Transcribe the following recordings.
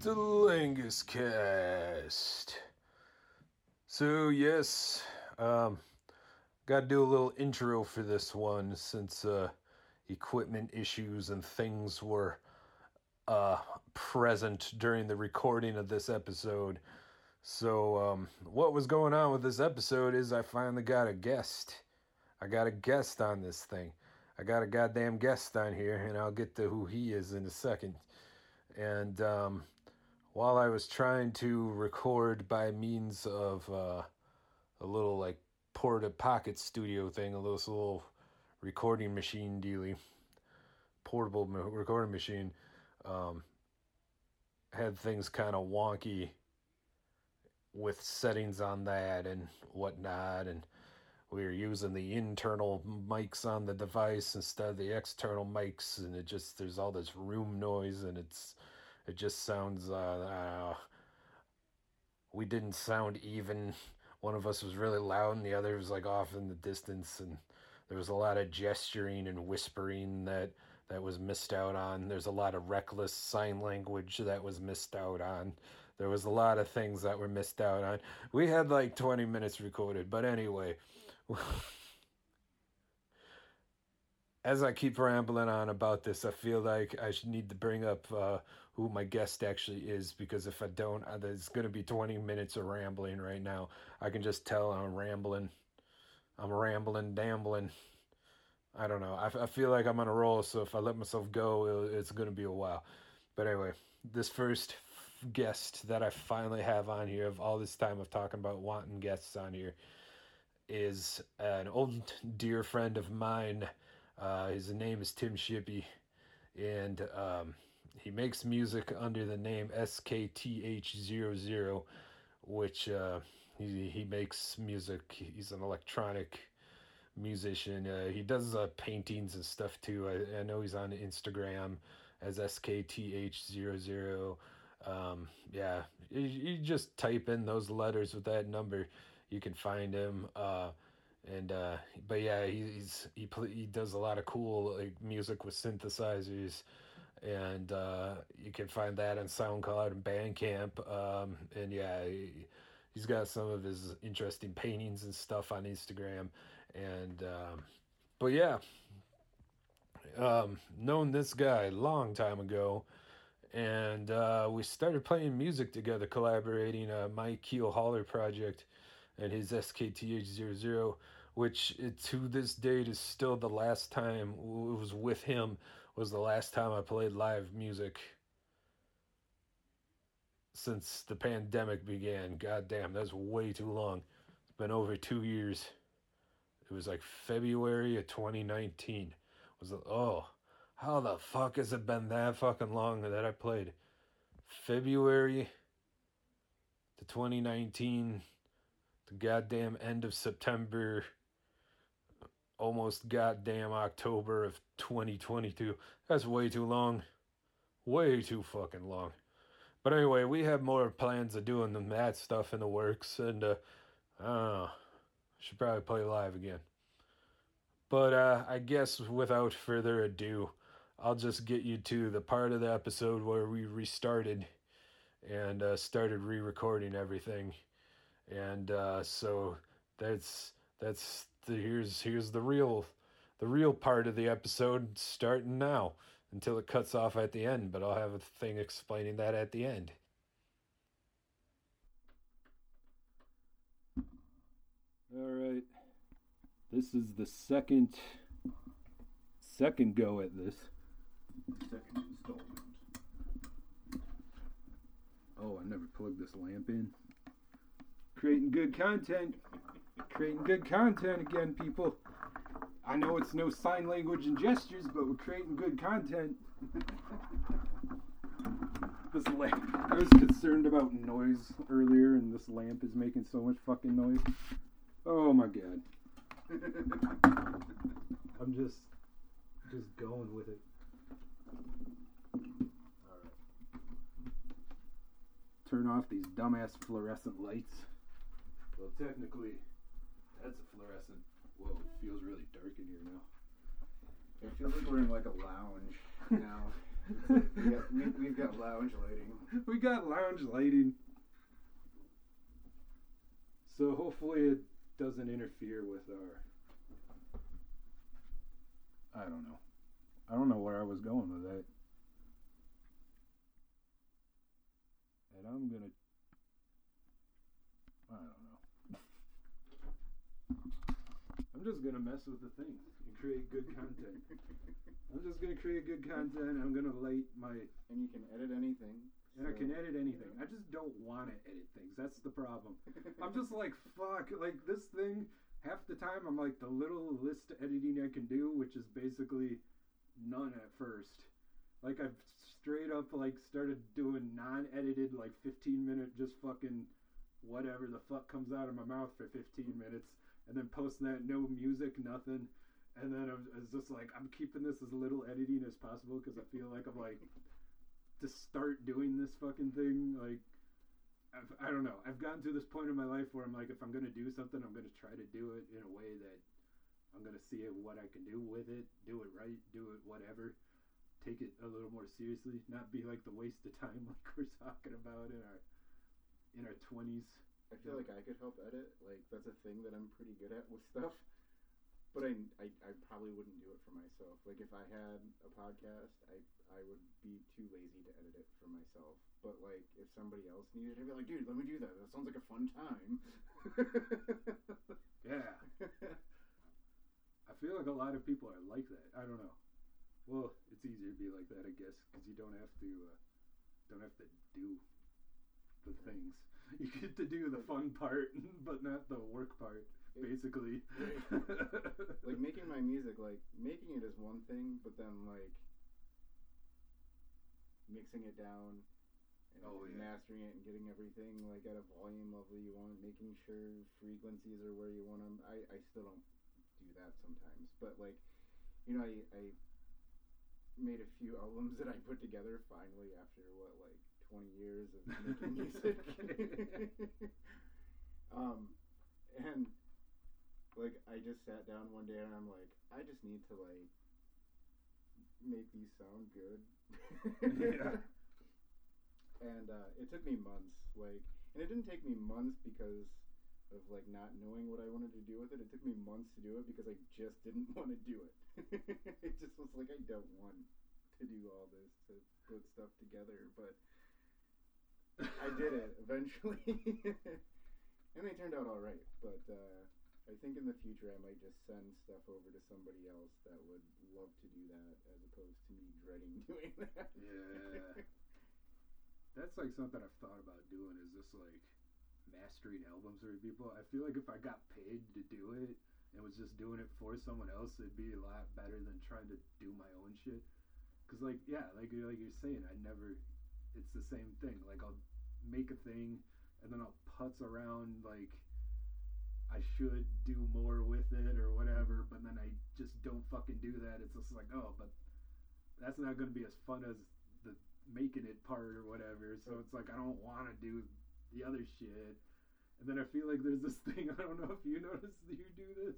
the Langus Cast. So yes, um, got to do a little intro for this one since uh, equipment issues and things were uh, present during the recording of this episode. So um, what was going on with this episode is I finally got a guest. I got a guest on this thing. I got a goddamn guest on here, and I'll get to who he is in a second. And um, while I was trying to record by means of uh, a little like porta pocket studio thing, a little, little recording machine dealy, portable recording machine, um, had things kind of wonky with settings on that and whatnot, and we were using the internal mics on the device instead of the external mics, and it just there's all this room noise, and it's it just sounds uh, uh we didn't sound even. One of us was really loud, and the other was like off in the distance, and there was a lot of gesturing and whispering that that was missed out on. There's a lot of reckless sign language that was missed out on. There was a lot of things that were missed out on. We had like 20 minutes recorded, but anyway. As I keep rambling on about this, I feel like I should need to bring up uh, who my guest actually is because if I don't, uh, there's going to be 20 minutes of rambling right now. I can just tell I'm rambling. I'm rambling, dambling. I don't know. I, I feel like I'm on a roll, so if I let myself go, it's going to be a while. But anyway, this first guest that I finally have on here of all this time of talking about wanting guests on here is an old dear friend of mine. Uh, his name is Tim Shippey, and um, he makes music under the name SKTH00, which uh, he, he makes music. He's an electronic musician. Uh, he does uh, paintings and stuff too. I, I know he's on Instagram as SKTH00. Um, yeah, you, you just type in those letters with that number, you can find him. Uh, and uh, but yeah, he's he he does a lot of cool like music with synthesizers, and uh, you can find that on SoundCloud and Bandcamp. Um, and yeah, he, he's got some of his interesting paintings and stuff on Instagram. And um, but yeah, um, known this guy a long time ago and uh, we started playing music together, collaborating. Uh, my Keel Holler project and his SKTH00, which to this date is still the last time it was with him. Was the last time I played live music since the pandemic began. God damn, that's way too long. It's been over two years. It was like February of 2019. Was? Oh how the fuck has it been that fucking long that I played February to 2019, the goddamn end of September, almost goddamn October of 2022. That's way too long. Way too fucking long. But anyway, we have more plans of doing that stuff in the works, and uh, I don't know. Should probably play live again. But uh, I guess without further ado, I'll just get you to the part of the episode where we restarted and uh, started re-recording everything, and uh, so that's that's the here's here's the real the real part of the episode starting now until it cuts off at the end. But I'll have a thing explaining that at the end. All right, this is the second second go at this second installment. Oh, I never plugged this lamp in. Creating good content. Creating good content again, people. I know it's no sign language and gestures, but we're creating good content. this lamp. I was concerned about noise earlier, and this lamp is making so much fucking noise. Oh my god. I'm just, just going with it. turn off these dumbass fluorescent lights. Well, technically, that's a fluorescent. Whoa, it feels really dark in here now. It feels like we're in like a lounge now. we got, we, we've got lounge lighting. we got lounge lighting. So hopefully it doesn't interfere with our. I don't know. I don't know where I was going with that. And I'm gonna. I don't know. I'm just gonna mess with the thing and create good content. I'm just gonna create good content. I'm gonna light my And you can edit anything. and I can edit anything. I just don't want to edit things. That's the problem. I'm just like fuck. Like this thing, half the time I'm like the little list editing I can do, which is basically none at first. Like I've straight up like started doing non-edited like 15 minute just fucking whatever the fuck comes out of my mouth for 15 minutes, and then posting that no music, nothing. And then I was, just like, I'm keeping this as little editing as possible because I feel like I'm like to start doing this fucking thing like I've, I don't know. I've gotten to this point in my life where I'm like, if I'm gonna do something, I'm gonna try to do it in a way that I'm gonna see what I can do with it, do it right, do it whatever, take it a little more seriously, not be like the waste of time like we're talking about in our in our twenties. I feel like I could help edit. Like that's a thing that I'm pretty good at with stuff. But I, I, I probably wouldn't do it for myself. Like if I had a podcast, I I would be too lazy to edit it for myself. But like if somebody else needed it, I'd be like, dude, let me do that. That sounds like a fun time. Yeah, I feel like a lot of people are like that. I don't know. Well, it's easier to be like that, I guess, because you don't have to uh, don't have to do the things. You get to do the fun part, but not the work part. Basically, like making my music, like making it is one thing, but then like mixing it down and Oh, yeah. mastering it and getting everything like at a volume level you want, making sure frequencies are where you want them. I, I still don't do that sometimes, but like you know, I, I made a few albums that I put together finally after what like 20 years of making music. um, and like I just sat down one day and I'm like, I just need to like make these sound good. Yeah. And uh, it took me months, like, and it didn't take me months because of like not knowing what I wanted to do with it. It took me months to do it because I just didn't want to do it. it just was like I don't want to do all this to put stuff together, but I did it eventually, and they turned out all right. But uh, I think in the future I might just send stuff over to somebody else that would love to do that, as opposed to me dreading doing that. Yeah. that's like something I've thought about doing. Is just like mastering albums for people. I feel like if I got paid to do it and was just doing it for someone else, it'd be a lot better than trying to do my own shit. Cause like yeah, like like you're saying, I never. It's the same thing. Like I'll make a thing and then I'll putz around like I should do more with it or whatever, but then I just don't fucking do that. It's just like oh, but that's not going to be as fun as the making it part or whatever. So it's like I don't want to do the other shit. And then I feel like there's this thing. I don't know if you notice you do this,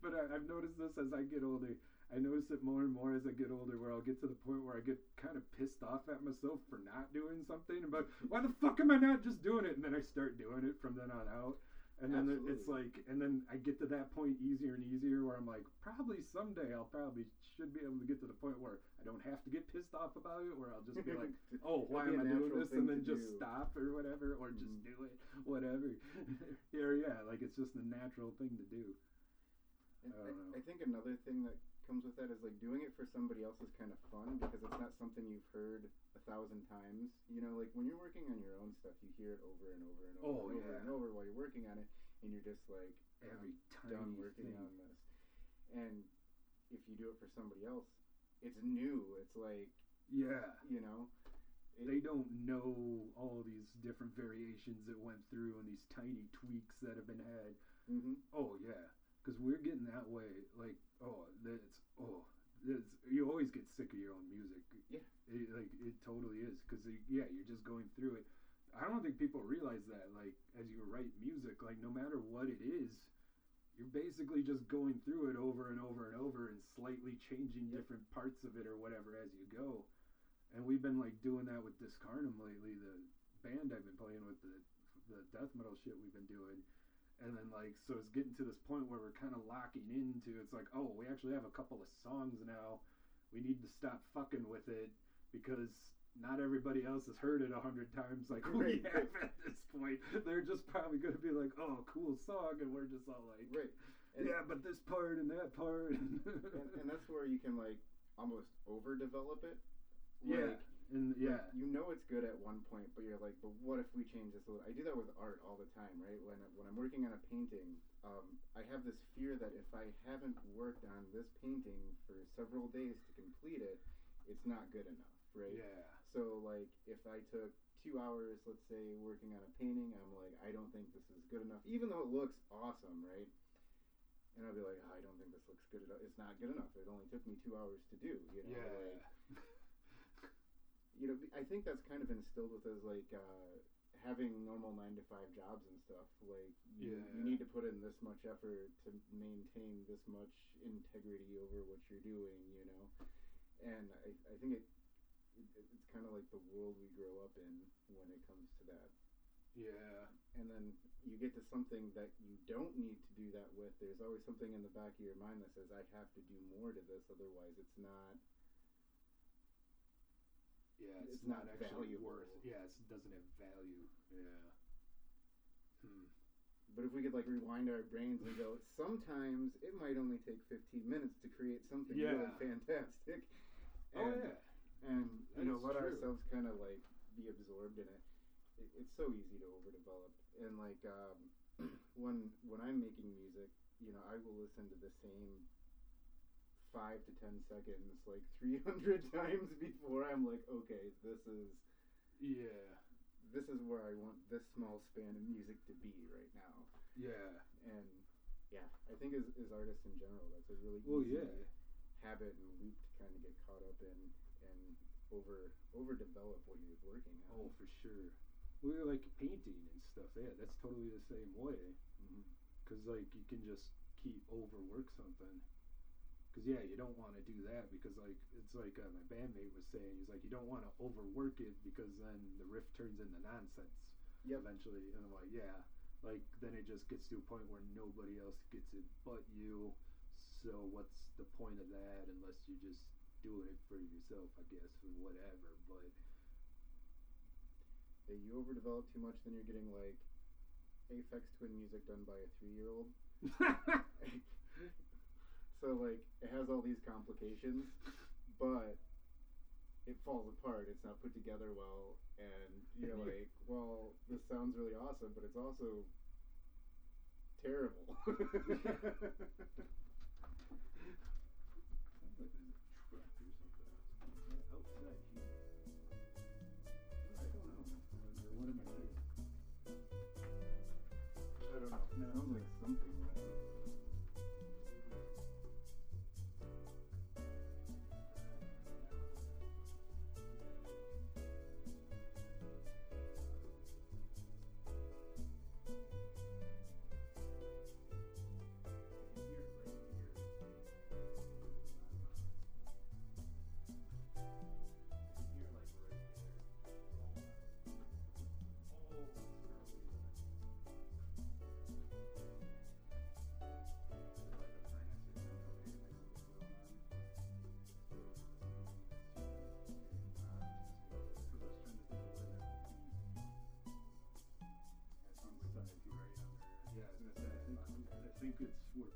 but I, I've noticed this as I get older. I notice it more and more as I get older, where I'll get to the point where I get kind of pissed off at myself for not doing something. But why the fuck am I not just doing it? And then I start doing it from then on out. And then it's like, and then I get to that point easier and easier where I'm like, probably someday I'll probably should be able to get to the point where I don't have to get pissed off about it, where I'll just be like, oh, why am I doing this? And then just do. stop or whatever, or just Mhm. do it, whatever. yeah, yeah, like it's just a natural thing to do. I. I, I think another thing that comes with that is like doing it for somebody else is kind of fun because it's not something you've heard a thousand times. You know, like when you're working on your own stuff, you hear it over and over and over Oh, and over and over while you're working on it, and you're just like, Every I'm done working thing. on this. And if you do it for somebody else, it's new. It's like Yeah. you know, it, They don't know all these different variations that went through and these tiny tweaks that have been had. hmm Oh yeah, because we're getting that way. Like oh, that's oh, that's, you always get sick of your own music. Yeah. it, like it totally is. Because yeah, you're just going through it. I don't think people realize that. Like as you write music, like no matter what it is, you're basically just going through it over and over and over and slightly changing Yep. different parts of it or whatever as you go. and we've been like doing that with Discarnum lately. The band I've been playing with the the death metal shit we've been doing. And then like so it's getting to this point where we're kind of locking into it's like oh we actually have a couple of songs now we need to stop fucking with it because not everybody else has heard it a hundred times like we have at this point. They're just probably gonna be like, "Oh, cool song," and we're just all like, Right. And, "Yeah, but this part and that part." and, and that's where you can like almost overdevelop it. yeah, Like, and like, yeah, you know it's good at one point, but you're like, but what if we change this a little? I do that with art all the time, right? When when I'm working on a painting, um, I have this fear that if I haven't worked on this painting for several days to complete it, it's not good enough, right? yeah, So like if I took two hours, let's say, working on a painting, I'm like, I don't think this is good enough, even though it looks awesome, right? And I'll be like, oh, I don't think this looks good enough. It's not good enough. It only took me two hours to do. You know, yeah, like, you know, I think that's kind of instilled with us, like uh, having normal nine to five jobs and stuff. Like, you, Yeah. you need to put in this much effort to maintain this much integrity over what you're doing. You know, and I, I think it, it it's kind of like the world we grow up in when it comes to that. yeah, And then you get to something that you don't need to do that with. There's always something in the back of your mind that says, I have to do more to this, otherwise it's not. Yeah. It's, It's not, not actually valuable. worth. Yeah, it doesn't have value. Yeah. Hmm. But if we could like rewind our brains and go, sometimes it might only take 15 minutes to create something really Yeah. fantastic. Oh And- yeah. And you know, let true. ourselves kind of like be absorbed in it. it. It's so easy to overdevelop. And like um, when when I'm making music, you know, I will listen to the same five to ten seconds like 300 times before I'm like, okay, this is Yeah. this is where I want this small span of music to be right now. Yeah. And yeah, I think as, as artists in general, that's a really Well, easy yeah. habit and loop to kind of get caught up in and over overdevelop what you're working on. Oh, for sure. We were like painting and stuff. Yeah, that's totally the same way. Mhm. Cause like you can just keep overwork something. Cause yeah, you don't want to do that because like it's like uh, my bandmate was saying. He's like you don't want to overwork it because then the riff turns into nonsense Yep. eventually. And I'm like, yeah, like then it just gets to a point where nobody else gets it but you. So what's the point of that unless you're just doing it for yourself, I guess, or whatever. But If you overdevelop too much, then you're getting like Aphex Twin music done by a three year old. So like it has all these complications, but it falls apart. It's not put together well, and you're like, well, this sounds really awesome, but it's also terrible.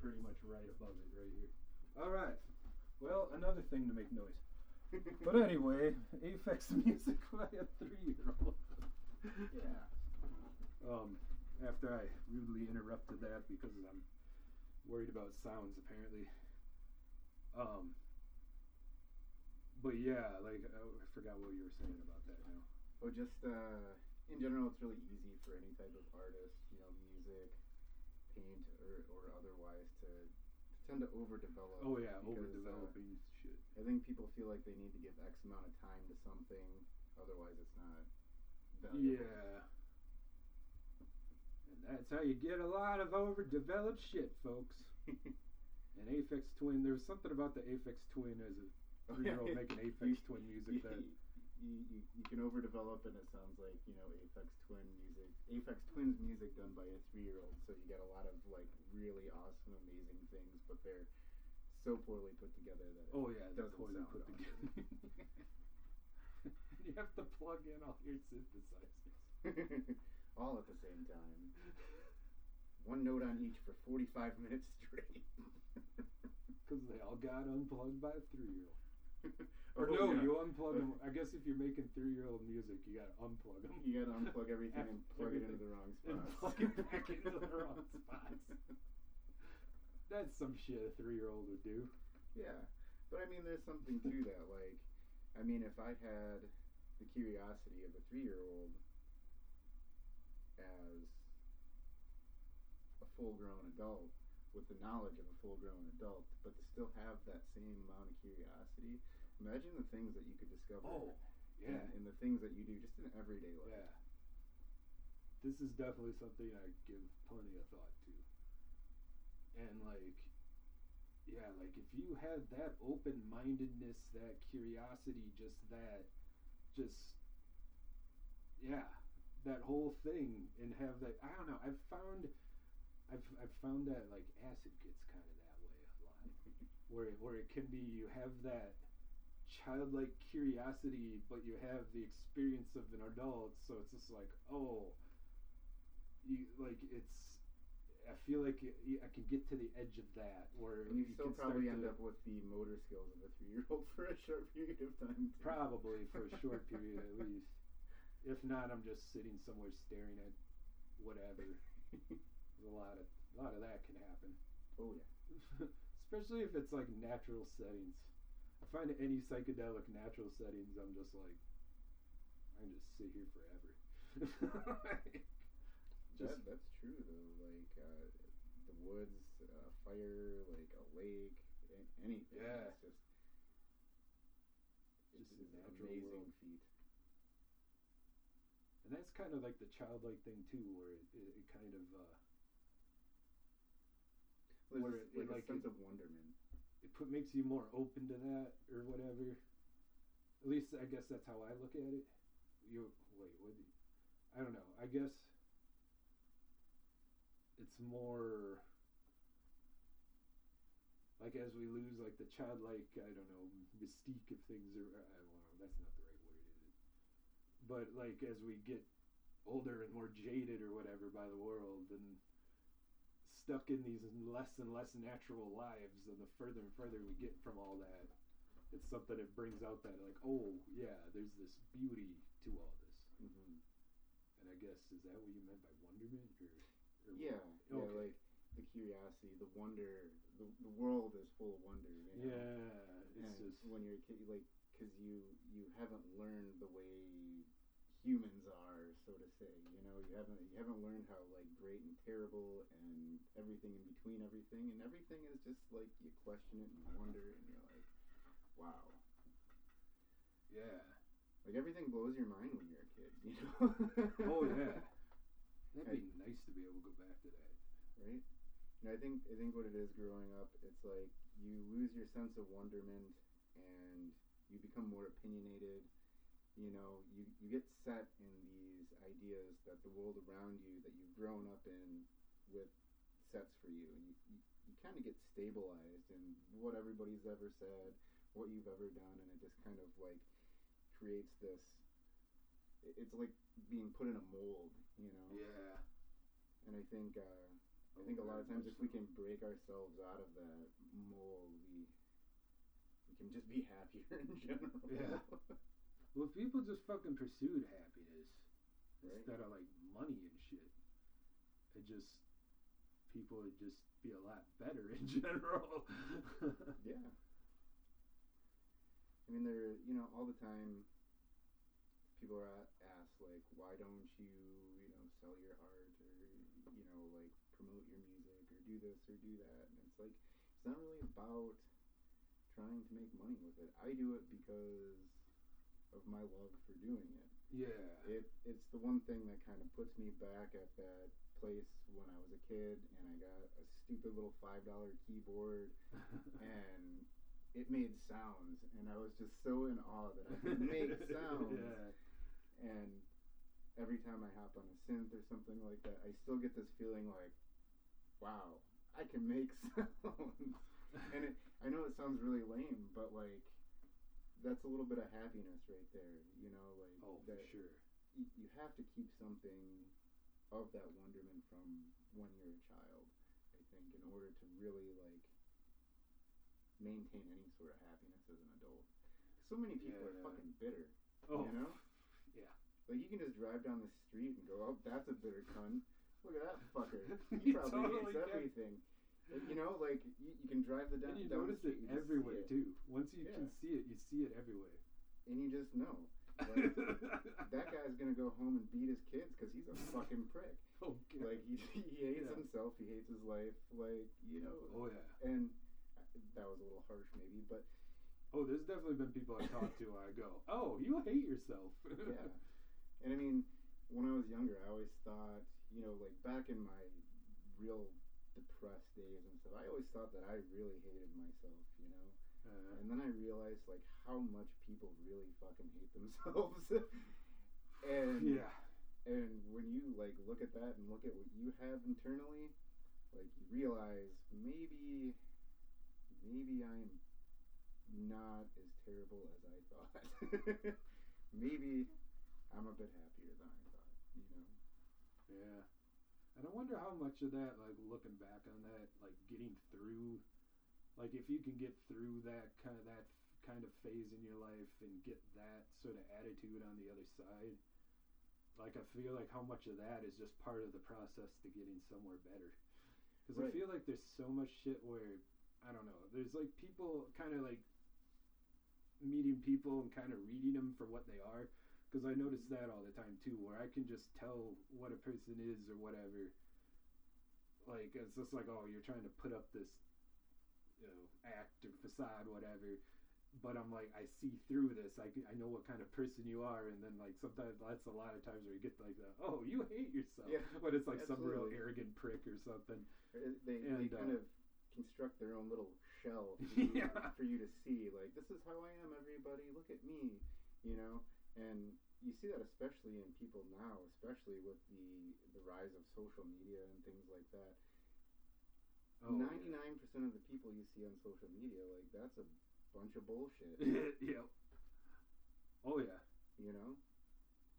pretty much right above it right here. All right. Well, another thing to make noise. But anyway, Aphex music by a three-year-old. yeah. Um, after I rudely interrupted that because I'm worried about sounds apparently. Um, but yeah, like I I forgot what you were saying about that now. Well, just uh, in general, it's really easy for any type of artist, you know, music, paint, or, or otherwise, to, to tend to overdevelop. Oh yeah, because, uh, shit. I think people feel like they need to give X amount of time to something, otherwise it's not valuable. Yeah. And that's how you get a lot of overdeveloped shit, folks. And Aphex Twin, there was something about the Aphex Twin as a three-year-old making Aphex Twin music that you, you, you can overdevelop and it sounds like you know Aphex Twin music, Aphex Twins music done by a three year old. So you get a lot of like really awesome, amazing things, but they're so poorly put together that Oh yeah, they're doesn't poorly sound put awesome. together. you have to plug in all your synthesizers. all at the same time. One note on each for forty five minutes straight. Because they all got unplugged by a three year old. Or no, yeah. you unplug them. I guess if you're making three year old music, you gotta unplug them. You gotta unplug everything and plug it into the wrong And spots. plug it back into the wrong spots. That's some shit a three year old would do. Yeah, but I mean, there's something to that. Like, I mean, if I had the curiosity of a three-year-old as a full-grown adult with the knowledge of a full-grown adult, but to still have that same amount of curiosity, imagine the things that you could discover. Oh, yeah. in, in the things that you do just in everyday life. Yeah. This is definitely something I give plenty of thought to. And like yeah, like if you had that open mindedness, that curiosity, just that just yeah, that whole thing and have that I don't know, I've found I've I've found that like acid gets kind of that way a lot. Where it, where it can be you have that childlike curiosity, but you have the experience of an adult, so it's just like, oh, you like it's. I feel like I can get to the edge of that, where And you you still can probably end up with the motor skills of a three-year-old for a short period of time. too. probably for a short period at least. If not, I'm just sitting somewhere staring at whatever. A lot of a lot of that can happen. oh yeah. Especially if it's like natural settings. I find any psychedelic natural settings, I'm just like, I can just sit here forever. That, just that's true though. Like uh, the woods, uh, fire, like a lake, a- anything. Yeah. It's just it's Just a an natural amazing world. feat. and that's kind of like the childlike thing too, where it, it, it kind of uh, There's it- like, like a sense it- of wonderment. it put makes you more open to that or whatever. At least I guess that's how I look at it. You wait, what? you- I don't know. I guess it's more like as we lose like the childlike, I don't know, mystique of things, or I don't know. That's not the right word, is it? But like as we get older and more jaded or whatever by the world and stuck in these less and less natural lives and the further and further we get from all that it's something that brings out that like oh yeah there's this beauty to all this hmm and i guess is that what you meant by wonderment or, or Yeah, yeah, like the curiosity, the wonder. The, the world is full of wonder. You know? yeah it's and just when you're a kid, like, because you you haven't learned the way humans are, so to say. You know, you haven't you haven't learned how like great and terrible and everything in between everything, and everything is just like you question it and you wonder, and you're like, wow, yeah like everything blows your mind when you're a kid. You know? oh yeah that'd I- be nice to be able to go back to that right? And I think I think what it is growing up, it's like you lose your sense of wonderment and you become more opinionated. You know, you, you get set in these ideas that the world around you that you've grown up in with sets for you, and you you, you kind of get stabilized in what everybody's ever said, what you've ever done, and it just kind of like creates this. It's like being put in a mold, you know. yeah And I think uh, I think a lot of times if we can break ourselves out of that mold, we we can just be happier in general. Yeah. well if people just fucking pursued happiness Right. instead of like money and shit. It just people would just be a lot better in general. yeah. I mean, there. You know, all the time, people are asked like, why don't you, you know, sell your art or you know, like promote your music or do this or do that, and it's like it's not really about trying to make money with it. I do it because of my love for doing it. yeah. It it's the one thing that kind of puts me back at that place when I was a kid and I got a stupid little five dollar keyboard and it made sounds, and I was just so in awe that I could make sounds. yeah. And every time I hop on a synth or something like that, I still get this feeling like, wow, I can make sounds. and it, I know it sounds really lame, but like, that's a little bit of happiness right there. You know, like oh, for that sure. you, you have to keep something of that wonderment from when you're a child. I think in order to really like maintain any sort of happiness as an adult. So many people Yeah, are yeah. fucking bitter. Oh, You know, yeah. like you can just drive down the street and go, "Oh, that's a bitter cunt." Look at that fucker. He probably totally hates everything. You know, like you, you can drive the down, And you down notice it you everywhere it, too. Once you can see it, you see it everywhere. and you just know Like, that guy's gonna go home and beat his kids because he's a fucking prick. oh, God. Like he, he hates Yeah. himself, he hates his life, like you know. oh yeah. And that was a little harsh, maybe, but Oh, there's definitely been people I talk to. I go, oh, you hate yourself. yeah. And I mean, when I was younger, I always thought, you know, like back in my real depressed days and stuff, I always thought that I really hated myself, you know. Uh, And then I realized like how much people really fucking hate themselves. and yeah. and when you like look at that and look at what you have internally, like you realize maybe maybe I'm not as terrible as I thought. maybe I'm a bit happier than I thought, you know. Yeah. And I wonder how much of that, like looking back on that, like getting through, like if you can get through that kind of that kind of phase in your life and get that sort of attitude on the other side, like I feel like how much of that is just part of the process to getting somewhere better. Because I feel like there's so much shit where I don't know. There's like people kind of like meeting people and kind of reading them for what they are because I notice that all the time too, where I can just tell what a person is or whatever. Like it's just like, oh, you're trying to put up this, you know, act or facade, whatever. But I'm like, I see through this. I, I know what kind of person you are, and then like sometimes that's a lot of times where you get like the, oh, you hate yourself, Yeah, but it's like some real arrogant prick or something. They, they And, kind uh, of construct their own little shell for you, Yeah. for you to see. Like, this is how I am, everybody. Look at me, you know. And you see that especially in people now, especially with the the rise of social media and things like that. Oh, Ninety nine percent of the people you see on social media, like that's a bunch of bullshit. yep. Oh yeah. you know,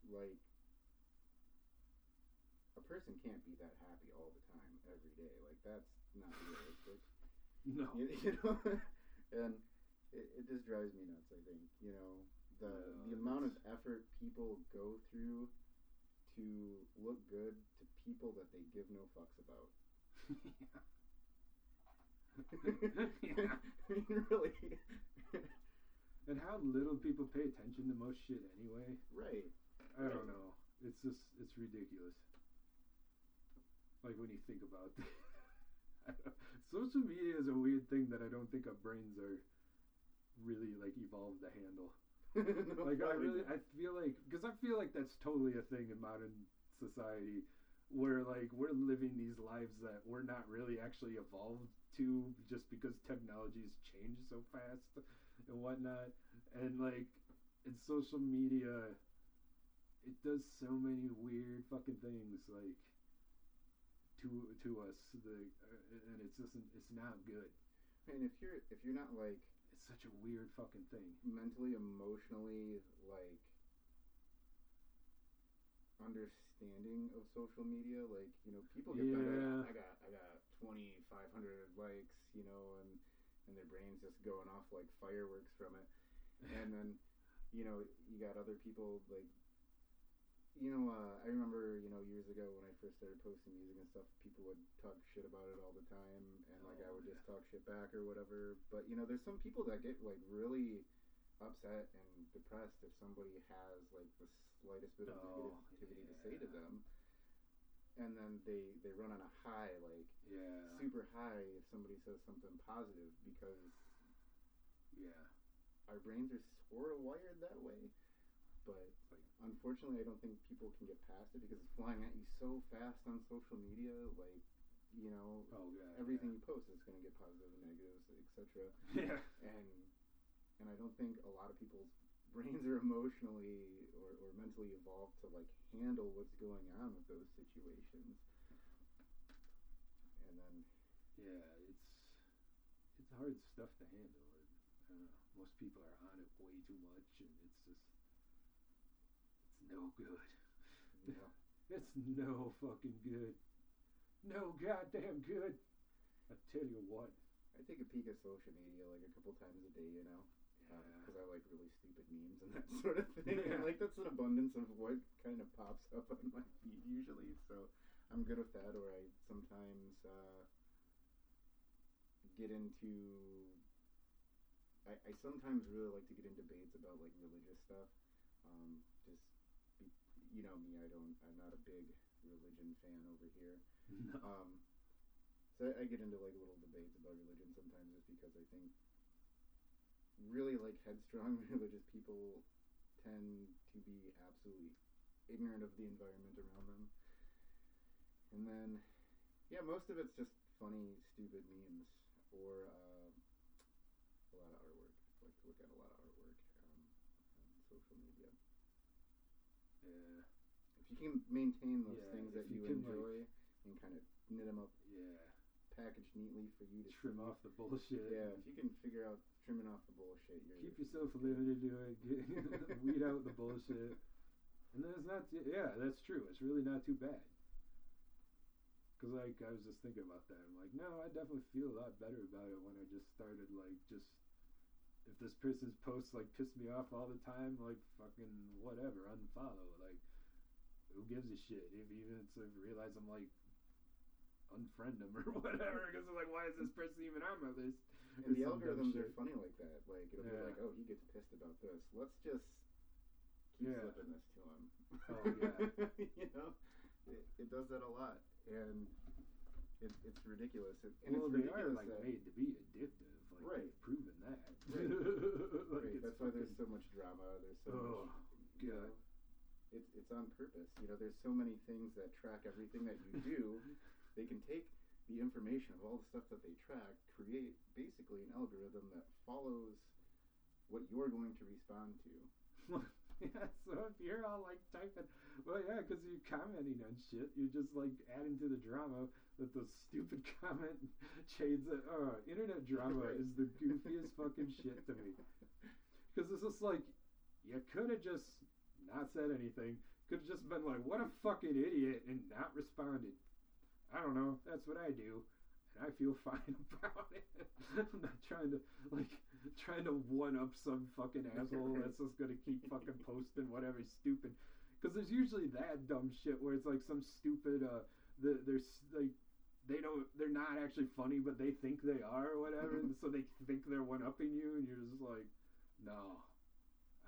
like a person can't be that happy all the time, every day. Like that's not realistic. No. you, you know, and it, it just drives me nuts. I think you know the Yeah, the amount of effort people go through to look good to people that they give no fucks about. yeah. I mean, really, And how little people pay attention to most shit anyway. right? I don't know. It's just it's ridiculous. Like when you think about it. Social media is a weird thing that I don't think our brains are really like evolved to handle. Like I really. I feel like because I feel like that's totally a thing in modern society where like we're living these lives that we're not really actually evolved to just because technology has changed so fast and whatnot and like in social media it does so many weird fucking things like to to us the uh, and it's just it's not good And if you're if you're not like it's such a weird fucking thing mentally, emotionally, like understanding of social media, like you know, people get better. Yeah. At, I got I got twenty five hundred likes, you know, and and their brains just going off like fireworks from it. And then, you know, you got other people like. You know, uh, I remember, you know, years ago when I first started posting music and stuff, people would talk shit about it all the time, and like I Oh, would just talk shit back or whatever. But you know, there's some people that get like really upset and depressed if somebody has like the slightest bit of Oh, negativity to say to them, and then they they run on a high, like yeah. super high, if somebody says something positive because yeah. our brains are sort of wired that way. But Like- unfortunately, I don't think people can get past it because it's flying at you so fast on social media. Like you know, Oh yeah. everything you post is going to get positive and negatives, etc. Yeah. And and I don't think a lot of people's brains are emotionally or, or mentally evolved to like handle what's going on with those situations. And then Yeah, it's it's hard stuff to handle. And, uh, most people are on it way too much, and it's no good. know, It's no fucking good. No goddamn good. I tell you what. I take a peek at social media like a couple times a day, you know, Yeah. because I like really stupid memes and that sort of thing. Yeah. And like that's an abundance of what kind of pops up on my feed usually. So I'm good with that. Or I sometimes uh, get into. I, I sometimes really like to get in debates about like religious stuff. Um, just you know me, I don't. I'm not a big religion fan over here. No. Um, so I, I get into like little debates about religion sometimes just because I think really like headstrong religious people tend to be absolutely ignorant of the environment around them. And then, yeah, most of it's just funny, stupid memes or uh, a lot of artwork. I like to look at a lot of artwork um, on social media. Yeah. If you can maintain those Yeah, things that you you, can, like- enjoy and kind of knit them up Yeah. packaged neatly for you to Trim see. off the bullshit. Yeah, if you can figure out trimming off the bullshit, you're Keep yourself limited to it. Get, weed out the bullshit. And then it's not. Yeah, that's true. It's really not too bad. Cause like I was just thinking about that. I'm like, no, I definitely feel a lot better about it when I just started like just if this person's posts like piss me off all the time, like fucking whatever, unfollow. Like, who gives a shit? If even if I realize I'm like unfriend them or whatever, because I'm like, why is this person even on my list? And the algorithms are funny like that. Like it'll Yeah. be like, oh, he gets pissed about this. Let's just keep Yeah. slipping this to him. Oh, yeah. you know, it, it does that a lot, and it, it's ridiculous. It, and well, it's they are like made to be addictive. Like Right. they've proven that. Right. Like, right, that's why there's so much drama. There's so Oh, much. You know, it's it's on purpose. You know, there's so many things that track everything that you do. they can take the information of all the stuff that they track, create basically an algorithm that follows what you're going to respond to. yeah, so if you're all like typing, well, yeah, because you're commenting on shit, you're just like adding to the drama that those stupid comment shades. That, uh, internet drama is the goofiest fucking shit to me. Because it's just like, you could have just not said anything. Could have just been like, what a fucking idiot, and not responded. I don't know. That's what I do. And I feel fine about it. I'm not trying to, like, trying to one up some fucking asshole that's just gonna keep fucking posting whatever stupid. Because there's usually that dumb shit where it's like some stupid, uh, the, there's like, they don't, they're not actually funny, but they think they are or whatever, and so they think they're one upping you, and you're just like, no,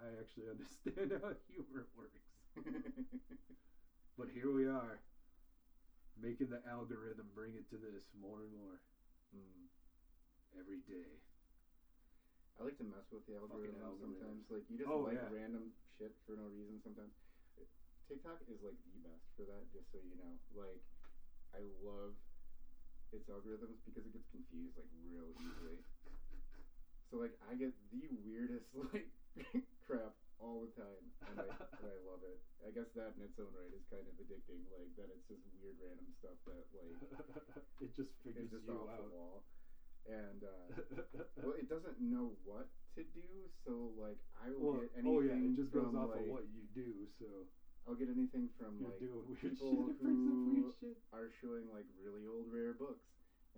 I actually understand how humor works. But here we are, making the algorithm bring it to this more and more Mm. every day. I like to mess with the algorithm sometimes. Like you just Oh, like yeah. random shit for no reason sometimes. TikTok is like the best for that, just so you know. Like I love its algorithms because it gets confused like real easily. so like I get the weirdest like crap all the time, and I, and I love it. I guess that in its own right is kind of addicting. Like that it's just weird random stuff that like it just figures is just you off out. the wall, and. uh well, it doesn't know what to do, so like I will Well, get anything. oh yeah, it just goes off like, of what you do. So I'll get anything from you're like people shit. It brings up who shit. are showing like really old rare books,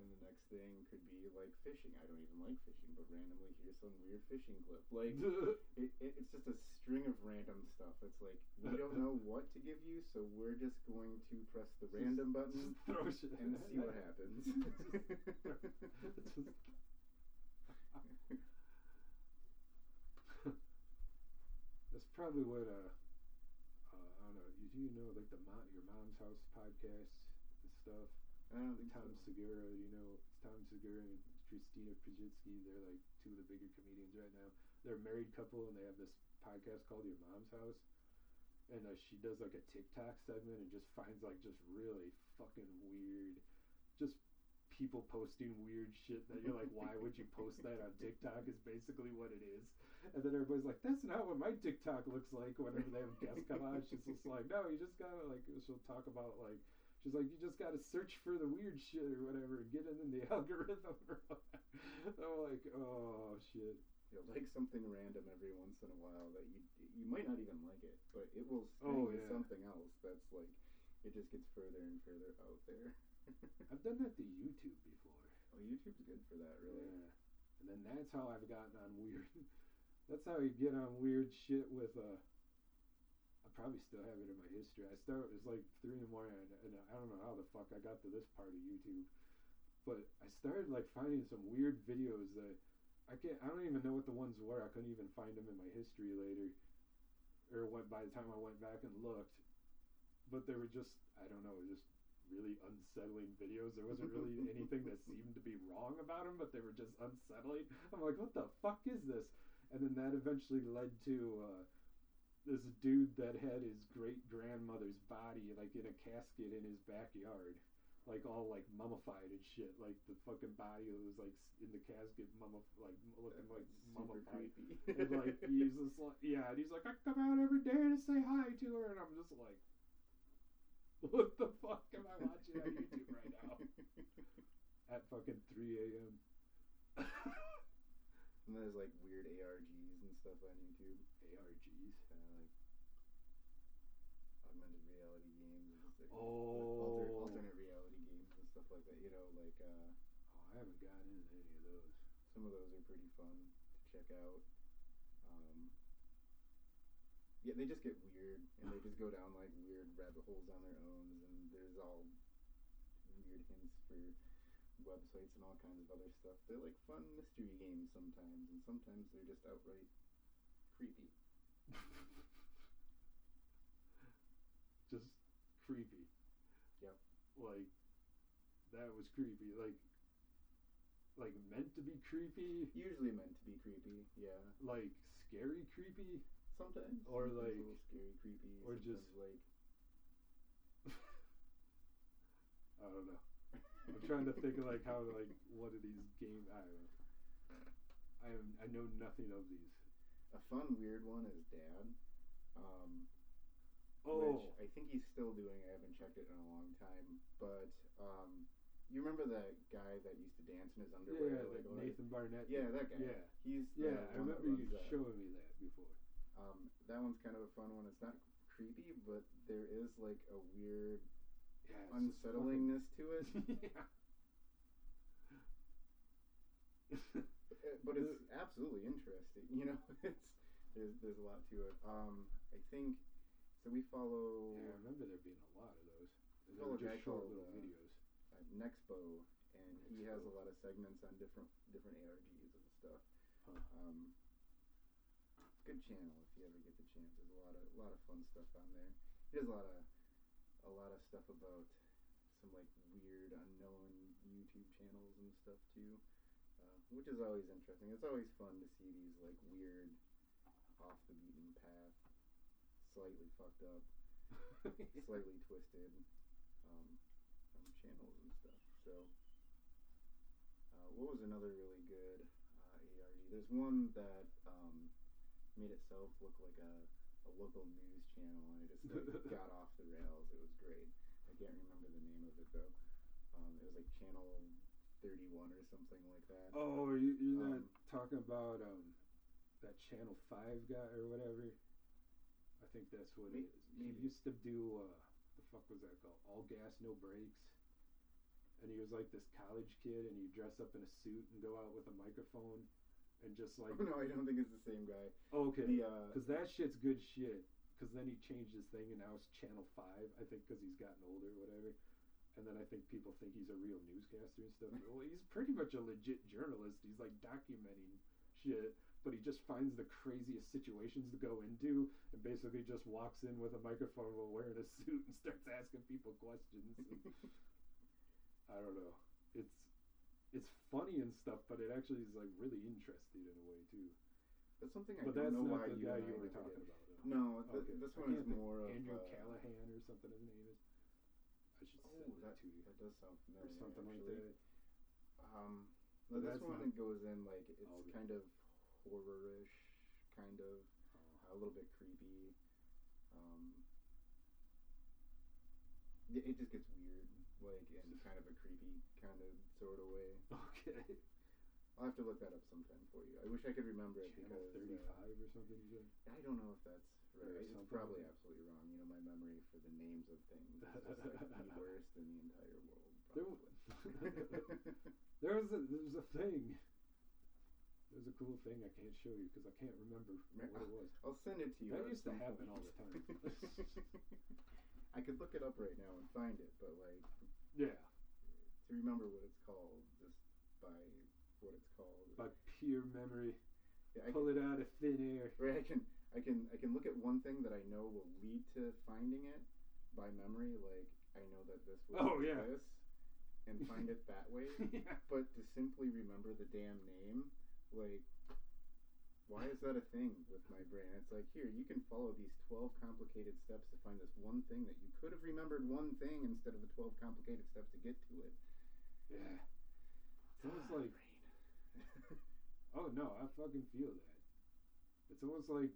and the next thing could be like fishing. I don't even like fishing, but randomly here's some weird fishing clip. Like it, it, it's just a string of random stuff. It's like we don't know what to give you, so we're just going to press the random button just throw shit and see what happens. Just- That's probably what uh, uh I don't know. You do you know like the mom, your mom's house podcast and stuff. I don't think Tom. Segura, you know, Tom Segura and Christina Pazsitzky. They're like two of the bigger comedians right now. They're a married couple and they have this podcast called Your Mom's House. And uh, she does like a TikTok segment and just finds like just really fucking weird, just people posting weird shit that you're like, why would you post that on TikTok? Is basically what it is. And then everybody's like, that's not what my TikTok looks like. Whenever they have guests come on, she's just like, no, you just gotta like. She'll talk about like. She's like, you just gotta search for the weird shit or whatever and get it in the algorithm. I'm like, oh shit. You'll like something random every once in a while that you you might not even like it, but it will string Oh, to yeah. something else that's like it just gets further and further out there. I've done that to YouTube before. oh, YouTube's good for that, really. Yeah. And then that's how I've gotten on weird. that's how you get on weird shit with uh. Probably still have it in my history. I start. It's like three in the morning, and, and I don't know how the fuck I got to this part of YouTube, but I started like finding some weird videos that I can't. I don't even know what the ones were. I couldn't even find them in my history later, or what by the time I went back and looked. But they were just. I don't know. Just really unsettling videos. There wasn't really anything that seemed to be wrong about them, but they were just unsettling. I'm like, what the fuck is this? And then that eventually led to uh, this dude that had his great grandmother's body like in a casket in his backyard, like all like mummified and shit. Like the fucking body was like in the casket, mummi like looking like mummified. creepy. And like he's just like yeah, and he's like I come out every day to say hi to her, and I'm just like, what the fuck am I watching on YouTube right now at fucking 3 a.m. and there's like weird ARGs and stuff on YouTube. ARGs. Kind of like augmented reality games. and stuff. Oh. Alter, alternate reality games and stuff like that. You know, like uh, Oh, I haven't gotten into any of those. some of those are pretty fun to check out. Um, yeah, they just get weird, and they just go down like weird rabbit holes on their own, and there's all weird hints for websites and all kinds of other stuff. They're like fun mystery games sometimes, and sometimes they're just outright creepy. Just creepy. Yep. Like that was creepy. Like like meant to be creepy. Usually meant to be creepy, yeah. Like scary creepy. Sometimes, Or, sometimes like- scary, creepy, or just- like I don't know. I'm trying to think of like how like what are these games? I don't know. I am, I know nothing of these. a fun weird one is Dad. Um, Oh, which I think he's still doing. I haven't checked it in a long time, but um, you remember that guy that used to dance in his underwear? yeah, like, Nathan Barnatt. Yeah, that guy. Yeah, He's yeah. I remember you that. showing me that before. Um, that one's kind of a fun one. It's not creepy, but there is like a weird Yeah, it's just fucking- unsettlingness to it. yeah. But it's absolutely interesting. You know, it's there's there's a lot to it. Um, I think so. We follow Yeah, I remember there being a lot of those. And Follow were a guy just short called, little uh, videos. uh, Nexpo, and he has a lot of segments on different different ARGs and stuff. Huh. Um, good channel if you ever get the chance. There's a lot of a lot of fun stuff on there. He does a lot of a lot of stuff about some like weird unknown YouTube channels and stuff too, uh, which is always interesting. It's always fun to see these like weird, off the beaten path, slightly fucked up, slightly twisted um, um, channels and stuff. So, uh, what was another really good uh, ARG? There's one that um, made itself look like a, a local news channel, and it just like, got off the rails. It was great. I can't remember the name of it though. Um, it was like Channel 31 or something like that. Oh, you, you're not Um, talking about um, that Channel Five guy or whatever. I think that's what May- it is. maybe. He used to do uh, the fuck was that called? All gas, no brakes. And he was like this college kid, and he'd dress up in a suit and go out with a microphone, and just like, no, I don't think it's the same guy. oh, okay, The uh, because that shit's good shit. Because then he changed his thing, and now it's Channel Five. I think because he's gotten older, or whatever. And then I think people think he's a real newscaster and stuff. well, he's pretty much a legit journalist. He's like documenting shit, but he just finds the craziest situations to go into, and basically just walks in with a microphone while wearing a suit and starts asking people questions. And I don't know. It's it's funny and stuff, but it actually is like really interesting in a way too. that's something I but don't know why the you guy you were talking about. though. No, th- Okay. this one is more of Andrew uh, Callaghan or something. His name is. I should Oh, send that, it to you. that does sound Or familiar. something like actually. that. Um, But this that's one that goes in like it's Oh, kind of horror-ish, kind of Oh. a little bit creepy. Um, it just gets weird, like in kind of a creepy kind of sort of way. Okay. I'll have to look that up sometime for you. I wish I could remember it Channel because thirty uh, or something. I don't know if that's right. It's probably absolutely wrong. You know, my memory for the names of things is just like the worst in the entire world. Probably. There was a there was a thing. There's a cool thing I can't show you because I can't remember what it was. I'll send it to you. That used to happen all the time. I could look it up right now and find it, but like Yeah, to remember what it's called just by what it's called. by pure memory, yeah, I pull can, it out of thin air. right, I can I can I can look at one thing that I know will lead to finding it by memory. Like I know that this will Oh, yeah. this, and find it that way. yeah. But to simply remember the damn name, like, why is that a thing with my brain? It's like, here, you can follow these 12 complicated steps to find this one thing that you could have remembered one thing instead of the 12 complicated steps to get to it. Yeah. It's almost Ah, like oh no, I fucking feel that. It's almost like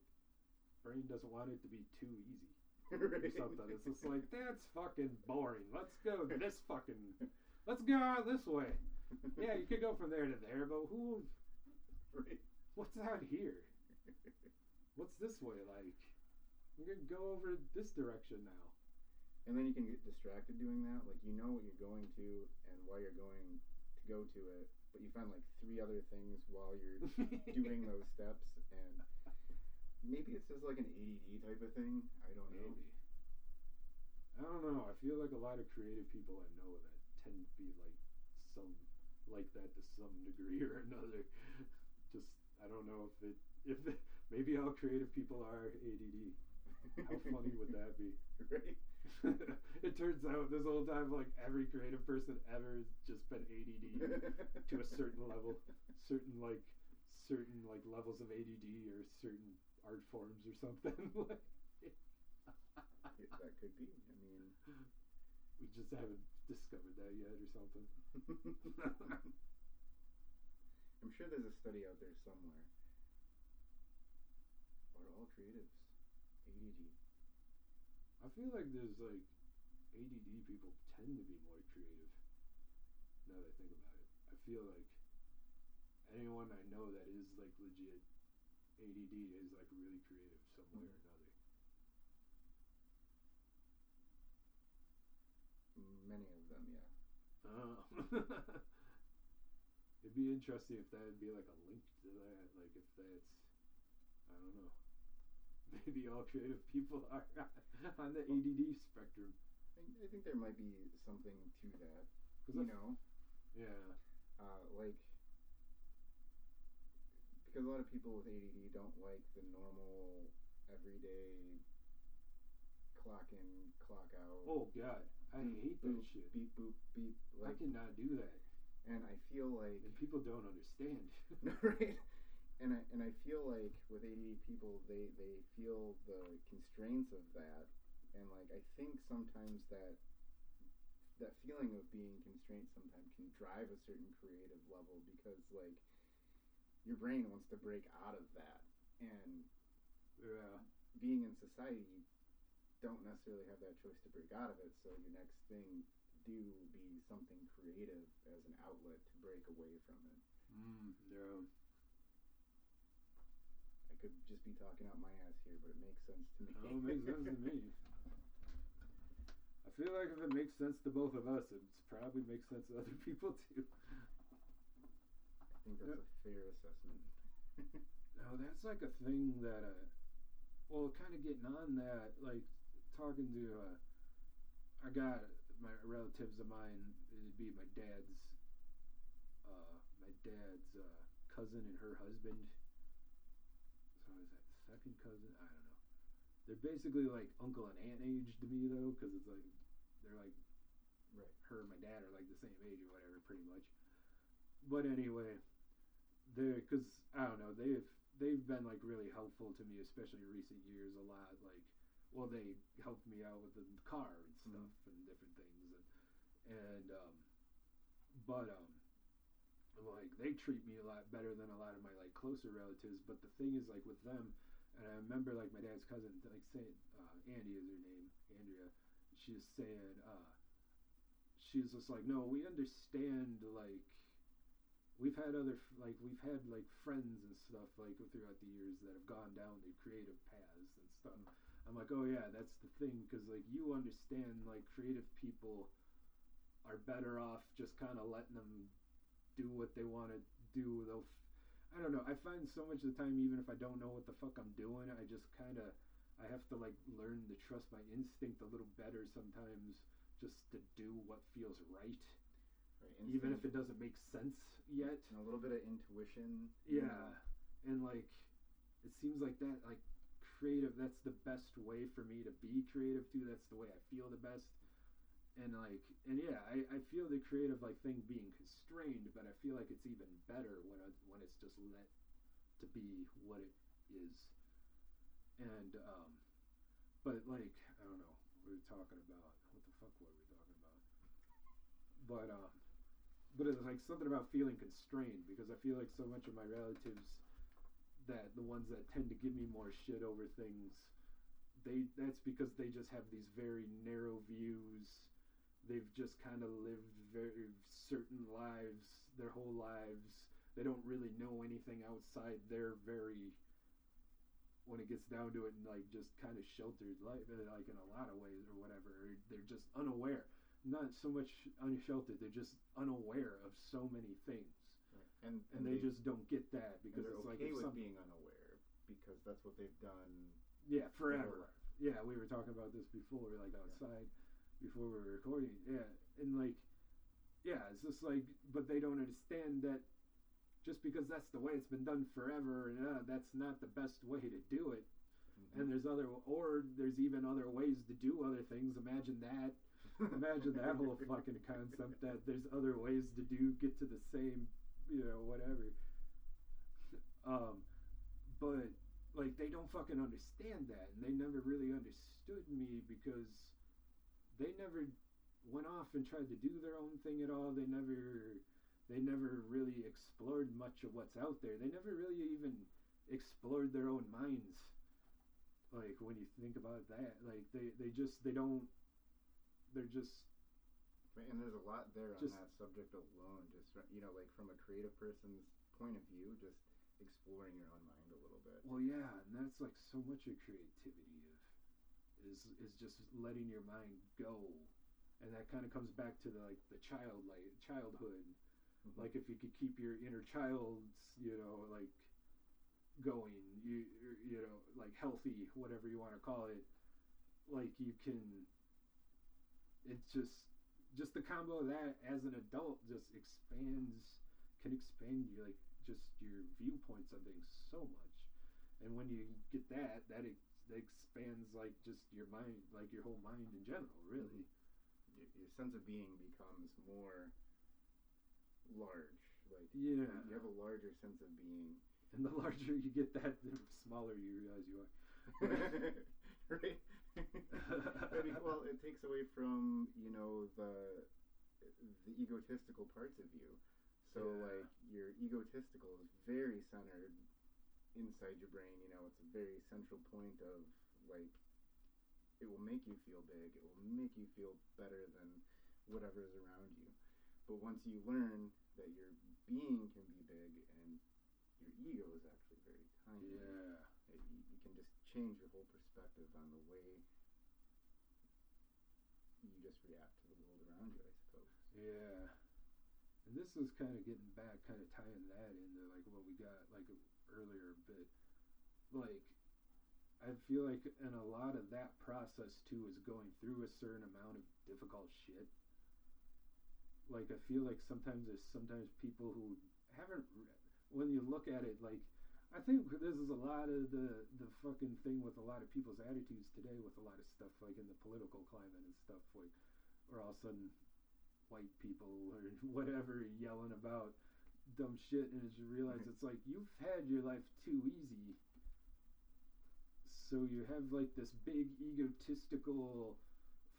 brain doesn't want it to be too easy or something. It's just like that's fucking boring. Let's go this fucking. Let's go out this way. Yeah, you could go from there to there, but who? right. What's out here? What's this way like? We're gonna go over this direction now. And then you can get distracted doing that. Like, you know what you're going to and why you're going to go to it, but you find like three other things while you're doing those steps, and maybe it's just like an ADD type of thing. I don't know. Maybe. I don't know. I feel like a lot of creative people I know that tend to be like some like that to some degree or another. Just I don't know if it if maybe all creative people are ADD. How funny would that be? right? it turns out this whole time like every creative person ever has just been ADD to a certain level, certain like certain like levels of ADD or certain art forms or something. It- that could be. I mean, we just haven't discovered that yet or something. I'm sure there's a study out there somewhere. Are all creatives ADD? I feel like there's like ADD people tend to be more creative. Now that I think about it, I feel like anyone I know that is like legit ADD is like really creative some way or mm-hmm. another. Many of them, yeah. Oh. It'd be interesting if that would be like a link to that, like if that's I don't know. Maybe all creative people are on the ADD spectrum. I, I think there might be something to that. You know, Yeah. uh, like because a lot of people with ADD don't like the normal, everyday clock in, clock out. Oh God, I hate boop, that shit. Beep boop beep. I cannot do that, and I feel like and people don't understand. right and I, and I feel like with ADD people they they feel the constraints of that and like I think sometimes that that feeling of being constrained sometimes can drive a certain creative level because like your brain wants to break out of that and yeah. being in society you don't necessarily have that choice to break out of it so your next thing do be something creative as an outlet to break away from it Mm, yeah. I could just be talking out my ass here, but it makes sense to me. Oh, it makes sense to me. I feel like if it makes sense to both of us, it probably makes sense to other people too. I think that's a fair assessment. No, that's like a thing that, uh, well, kind of getting on that, like talking to, uh, I got my relatives of mine, it'd be my dad's, uh, my dad's uh, cousin and her husband. So is that second cousin? I don't know. They're basically like uncle and aunt age to me though, because it's like they're like right. her and my dad are like the same age or whatever, pretty much. But anyway, they're because I don't know they've they've been like really helpful to me, especially in recent years. A lot well, they helped me out with the car and stuff and different things, and and um, but um, like they treat me a lot better than a lot of my like closer relatives. But the thing is, like with them, and I remember like my dad's cousin, like saying uh, Andy is her name, Andrea. She was saying, uh, she's just like, no, we understand like we've had other like we've had like friends and stuff like throughout the years that have gone down the creative paths and stuff. I'm like, oh yeah, that's the thing because like you understand like creative people are better off just kind of letting them do what they want to do. They'll, I don't know. I find so much of the time, even if I don't know what the fuck I'm doing, I just kind of, I have to like learn to trust my instinct a little better sometimes, just to do what feels right. Right, even if it doesn't make sense yet. and a little bit of intuition. Yeah, know. and like it seems like that like creative that's the best way for me to be creative too. That's the way I feel the best. And like and yeah, I, I feel the creative like thing being constrained, but I feel like it's even better when I, when it's just let to be what it is. And um but like I don't know, we were talking about what the fuck were we talking about? But um but it's like something about feeling constrained because I feel like so much of my relatives that the ones that tend to give me more shit over things they that's because they just have these very narrow views. They've just kind of lived very certain lives their whole lives. They don't really know anything outside their very when it gets down to it and like just kind of sheltered life uh, like in a lot of ways or whatever they're just unaware. Not so much unsheltered they're just unaware of so many things Right. And and they just don't get that and because they're it's like okay if with some- being unaware because that's what they've done. yeah forever yeah we were talking about this before like outside before we were recording yeah and like yeah it's just like but they don't understand that just because that's the way it's been done forever and uh, that's not the best way to do it Mhm. and there's other or there's even other ways to do other things imagine that imagine that whole fucking concept that there's other ways to do get to the same you know whatever. Um but like they don't fucking understand that and they never really understood me because they never went off and tried to do their own thing at all. They never they never really explored much of what's out there. They never really even explored their own minds like when you think about that. Like they they just they don't they're just and there's a lot there on that subject alone. Just you know, like from a creative person's point of view, just exploring your own mind a little bit. Well, yeah, and that's like so much of creativity of is is just letting your mind go, and that kind of comes back to the like the child like childhood. Mhm. Like if you could keep your inner child's, you know, like going, you you know, like healthy, whatever you want to call it, like you can. It's just just the combo of that as an adult just expands can expand you like just your viewpoints on things so much and when you get that that, ex- that expands like just your mind like your whole mind in general really mm-hmm. your, your sense of being becomes more large. Like yeah you have a larger sense of being. and the larger you get that the smaller you realize uh, you are right. But it- well, it takes away from you know the the egotistical parts of you. So Yeah. like your egotistical is very centered inside your brain. You know, it's a very central point of like it will make you feel big. It will make you feel better than whatever is around you. But once you learn that your being can be big and your ego is actually very tiny, yeah it, you, you can just change your whole perspective on the way you just react to the world around you, I suppose. Yeah. And this is kind of getting back, kind of tying that into like what we got like earlier a bit. Like, I feel like in a lot of that process too is going through a certain amount of difficult shit. Like, I feel like sometimes there's sometimes people who haven't, re- when you look at it, like, I think this is a lot of the the fucking thing with a lot of people's attitudes today with a lot of stuff like in the political climate and stuff like, where all of a sudden white people or whatever yelling about dumb shit and as you realize it's like you've had your life too easy so you have like this big egotistical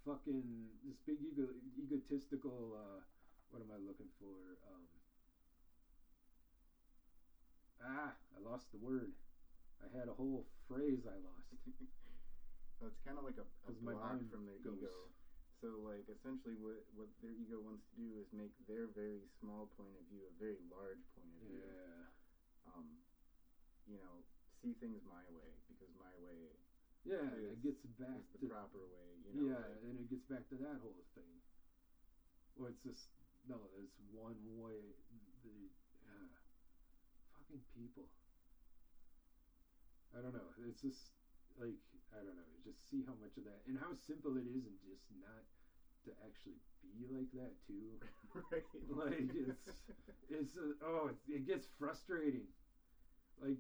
fucking this big ego egotistical uh what am I looking for? Um Ah, I lost the word. I had a whole phrase I lost. So it's kind of like a, a block from their goes- ego. So like essentially what what their ego wants to do is make their very small point of view a very large point of view. Yeah. Um, you know, see things my way because my way Yeah, is, it gets back is the to proper way. You know, yeah, like- and it gets back to that whole thing. Or it's just no, it's one way. The fucking people. I don't know. It's just like I don't know. Just see how much of that and how simple it is, and just not to actually be like that too. right. Like, it's- It's uh, oh, it, it gets frustrating. Like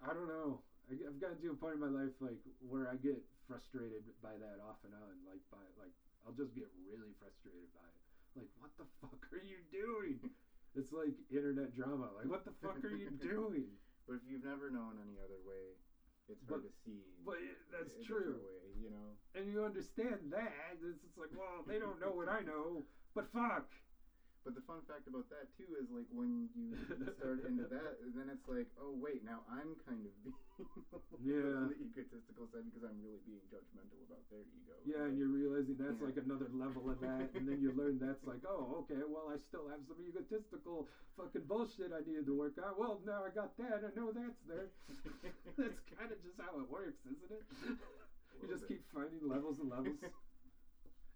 I don't know. I, I've gotten to a point in my life like where I get frustrated by that off and on. Like by like I'll just get really frustrated by it. Like what the fuck are you doing? It's like internet drama. Like what the fuck are you doing? But if you've never known any other way, it's hard But- to see. But it, that's true. Way, you know. And you understand that. It's just like, well, they don't know what I know. But fuck. But the fun fact about that too is like when you start into that, then it's like, oh wait, now I'm kind of being Yeah. on the egotistical side because I'm really being judgmental about their ego. Yeah, and you're realizing that's Yeah. like another level of that, and then you learn that's like, oh, okay, well, I still have some egotistical fucking bullshit I needed to work on. Well, now I got that, I know that's there. that's kind of just how it works, isn't it? You just bit. keep finding levels and levels.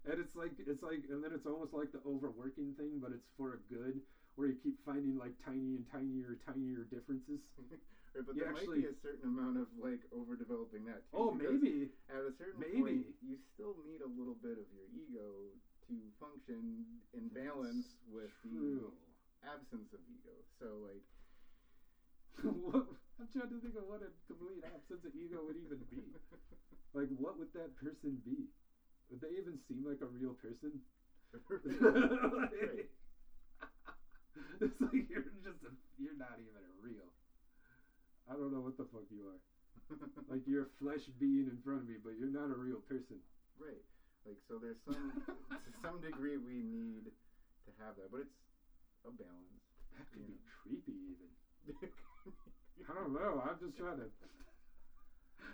And it's like it's like, and then it's almost like the overworking thing, but it's for a good, where you keep finding like tiny and tinier, tinier differences. Right, but you there actually- might be a certain amount of like overdeveloping that too. Oh, maybe. At a certain Maybe. point, you still need a little bit of your ego to function in balance with True. the absence of ego. So like, I'm trying to think of what a complete absence of ego would even be. Like, what would that person be? Would they even seem like a real person? It's like you're just a, you're not even a real. I don't know what the fuck you are. Like you're a flesh being in front of me, but you're not a real person. right. Like so, there's some to some degree we need to have that, but it's a balance. That could be creepy even. I don't know. I'm just trying to.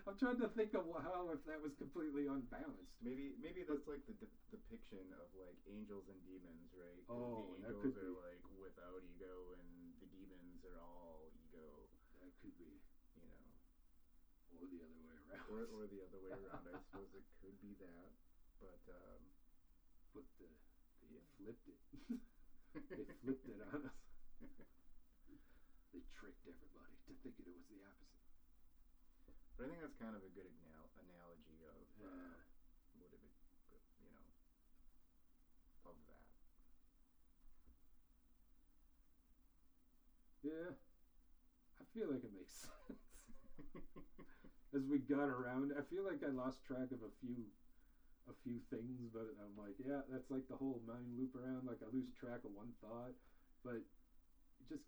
I'm trying to think of how if that was completely unbalanced. Maybe maybe that's like the de- depiction of like angels and demons, right? Oh, the angels are be. like without ego, and the demons are all ego. That could be, You know, or the other way around. or or the other way around. I suppose it could be that, but um, but the, they Yeah. flipped it. they flipped it on us. They tricked everybody to thinking it was the opposite. But I think that's kind of a good anal- analogy of uh, Yeah. what it, you know, of that. Yeah, I feel like it makes sense. As we got around, I feel like I lost track of a few, a few things, but I'm like, yeah, that's like the whole mind loop around. Like I lose track of one thought, but it just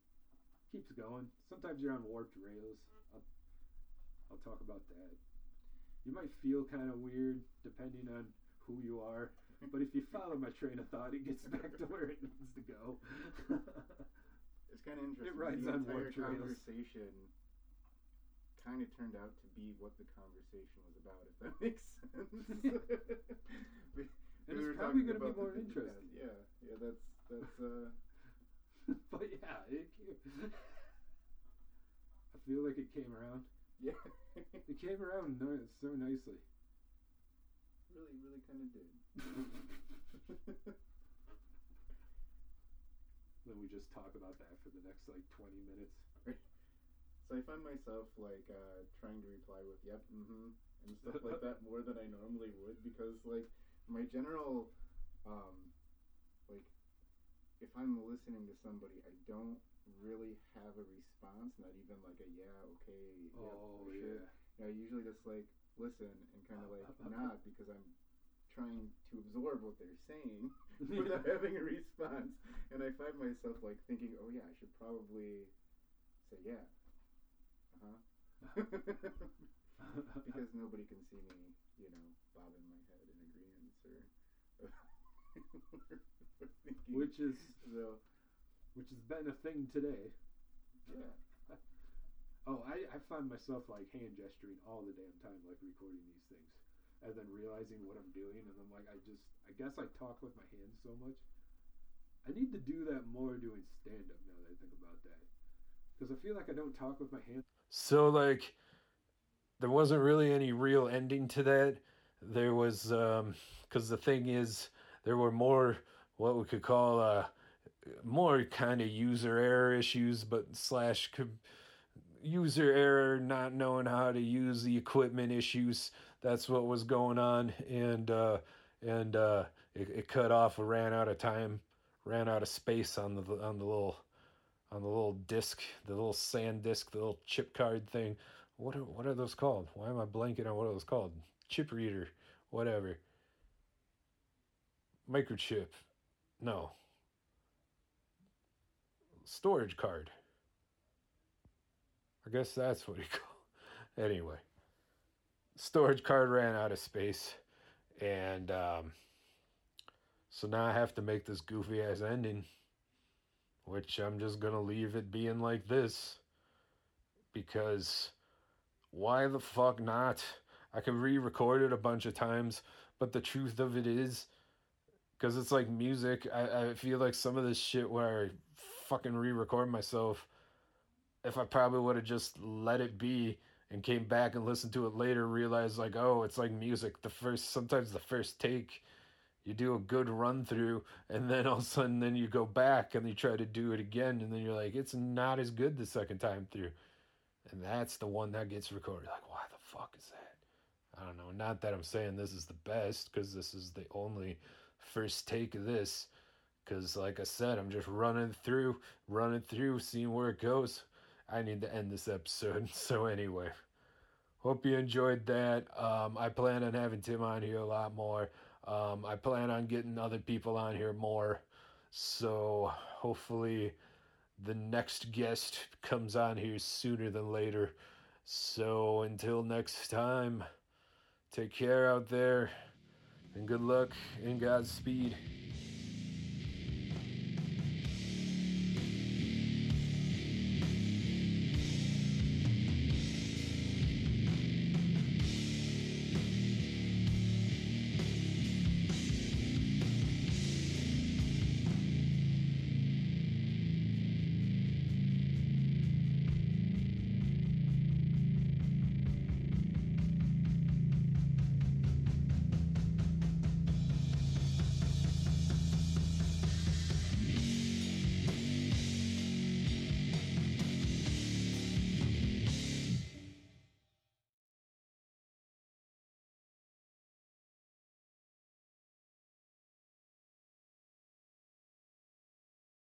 keeps going. Sometimes you're on warped rails. I'll, I'll talk about that. You might feel kind of weird depending on who you are, but if you follow my train of thought, it gets back to where it needs to go. It's kind of interesting. rides the on entire conversation kind of turned out to be what the conversation was about, if that makes sense. We- And we it's probably gonna be more interesting. Yeah, yeah, that's that's uh, but yeah, it, I feel like it came around. Yeah, It came around so nicely. really, really kind of did. then we just talk about that for the next like 20 minutes. So I find myself like uh, trying to reply with "yep," "mm-hmm," and stuff like that more than I normally would because like my general, um, like if I'm listening to somebody, I don't really have a response, not even like a yeah, okay, yeah, oh sure. yeah. I usually just like listen and kind of uh, like uh, uh, nod because I'm trying to absorb what they're saying without having a response. And I find myself like thinking, oh yeah, I should probably say yeah. Uh huh. because nobody can see me, you know, bobbing my head in agreement or. or thinking, which is so which has been a thing today. yeah. Oh, I, I find myself like hand gesturing all the damn time, like recording these things, and then realizing what I'm doing, and I'm like, I just, I guess I talk with my hands so much. I need to do that more doing stand up now that I think about that, because I feel like I don't talk with my hands. So like there wasn't really any real ending to that. There was um cuz the thing is there were more what we could call uh more kind of user error issues but slash co- user error not knowing how to use the equipment issues that's what was going on and uh and uh it, it cut off ran out of time ran out of space on the on the little on the little disc, the little SanDisk, the little chip card thing. What are, what are those called? Why am I blanking on what it was called? Chip reader, whatever. Microchip. No. Storage card. I guess that's what you call. Anyway, storage card ran out of space, and um, so now I have to make this goofy ass ending which I'm just gonna leave it being like this because why the fuck not? I can re record it a bunch of times, but the truth of it is, because it's like music, I, I feel like some of this shit where I fucking re record myself, if I probably would have just let it be and came back and listened to it later, realized like, oh, it's like music. The first, sometimes the first take you do a good run through and then all of a sudden then you go back and you try to do it again and then you're like it's not as good the second time through. And that's the one that gets recorded. Like why the fuck is that? I don't know. Not that i'm saying this is the best because this is the only first take of this because like i said i'm just running through running through seeing where it goes i need to end this episode so anyway hope you enjoyed that um, i plan on having tim on here a lot more um, I plan on getting other people on here more. So hopefully the next guest comes on here sooner than later. So until next time, take care out there and good luck and Godspeed.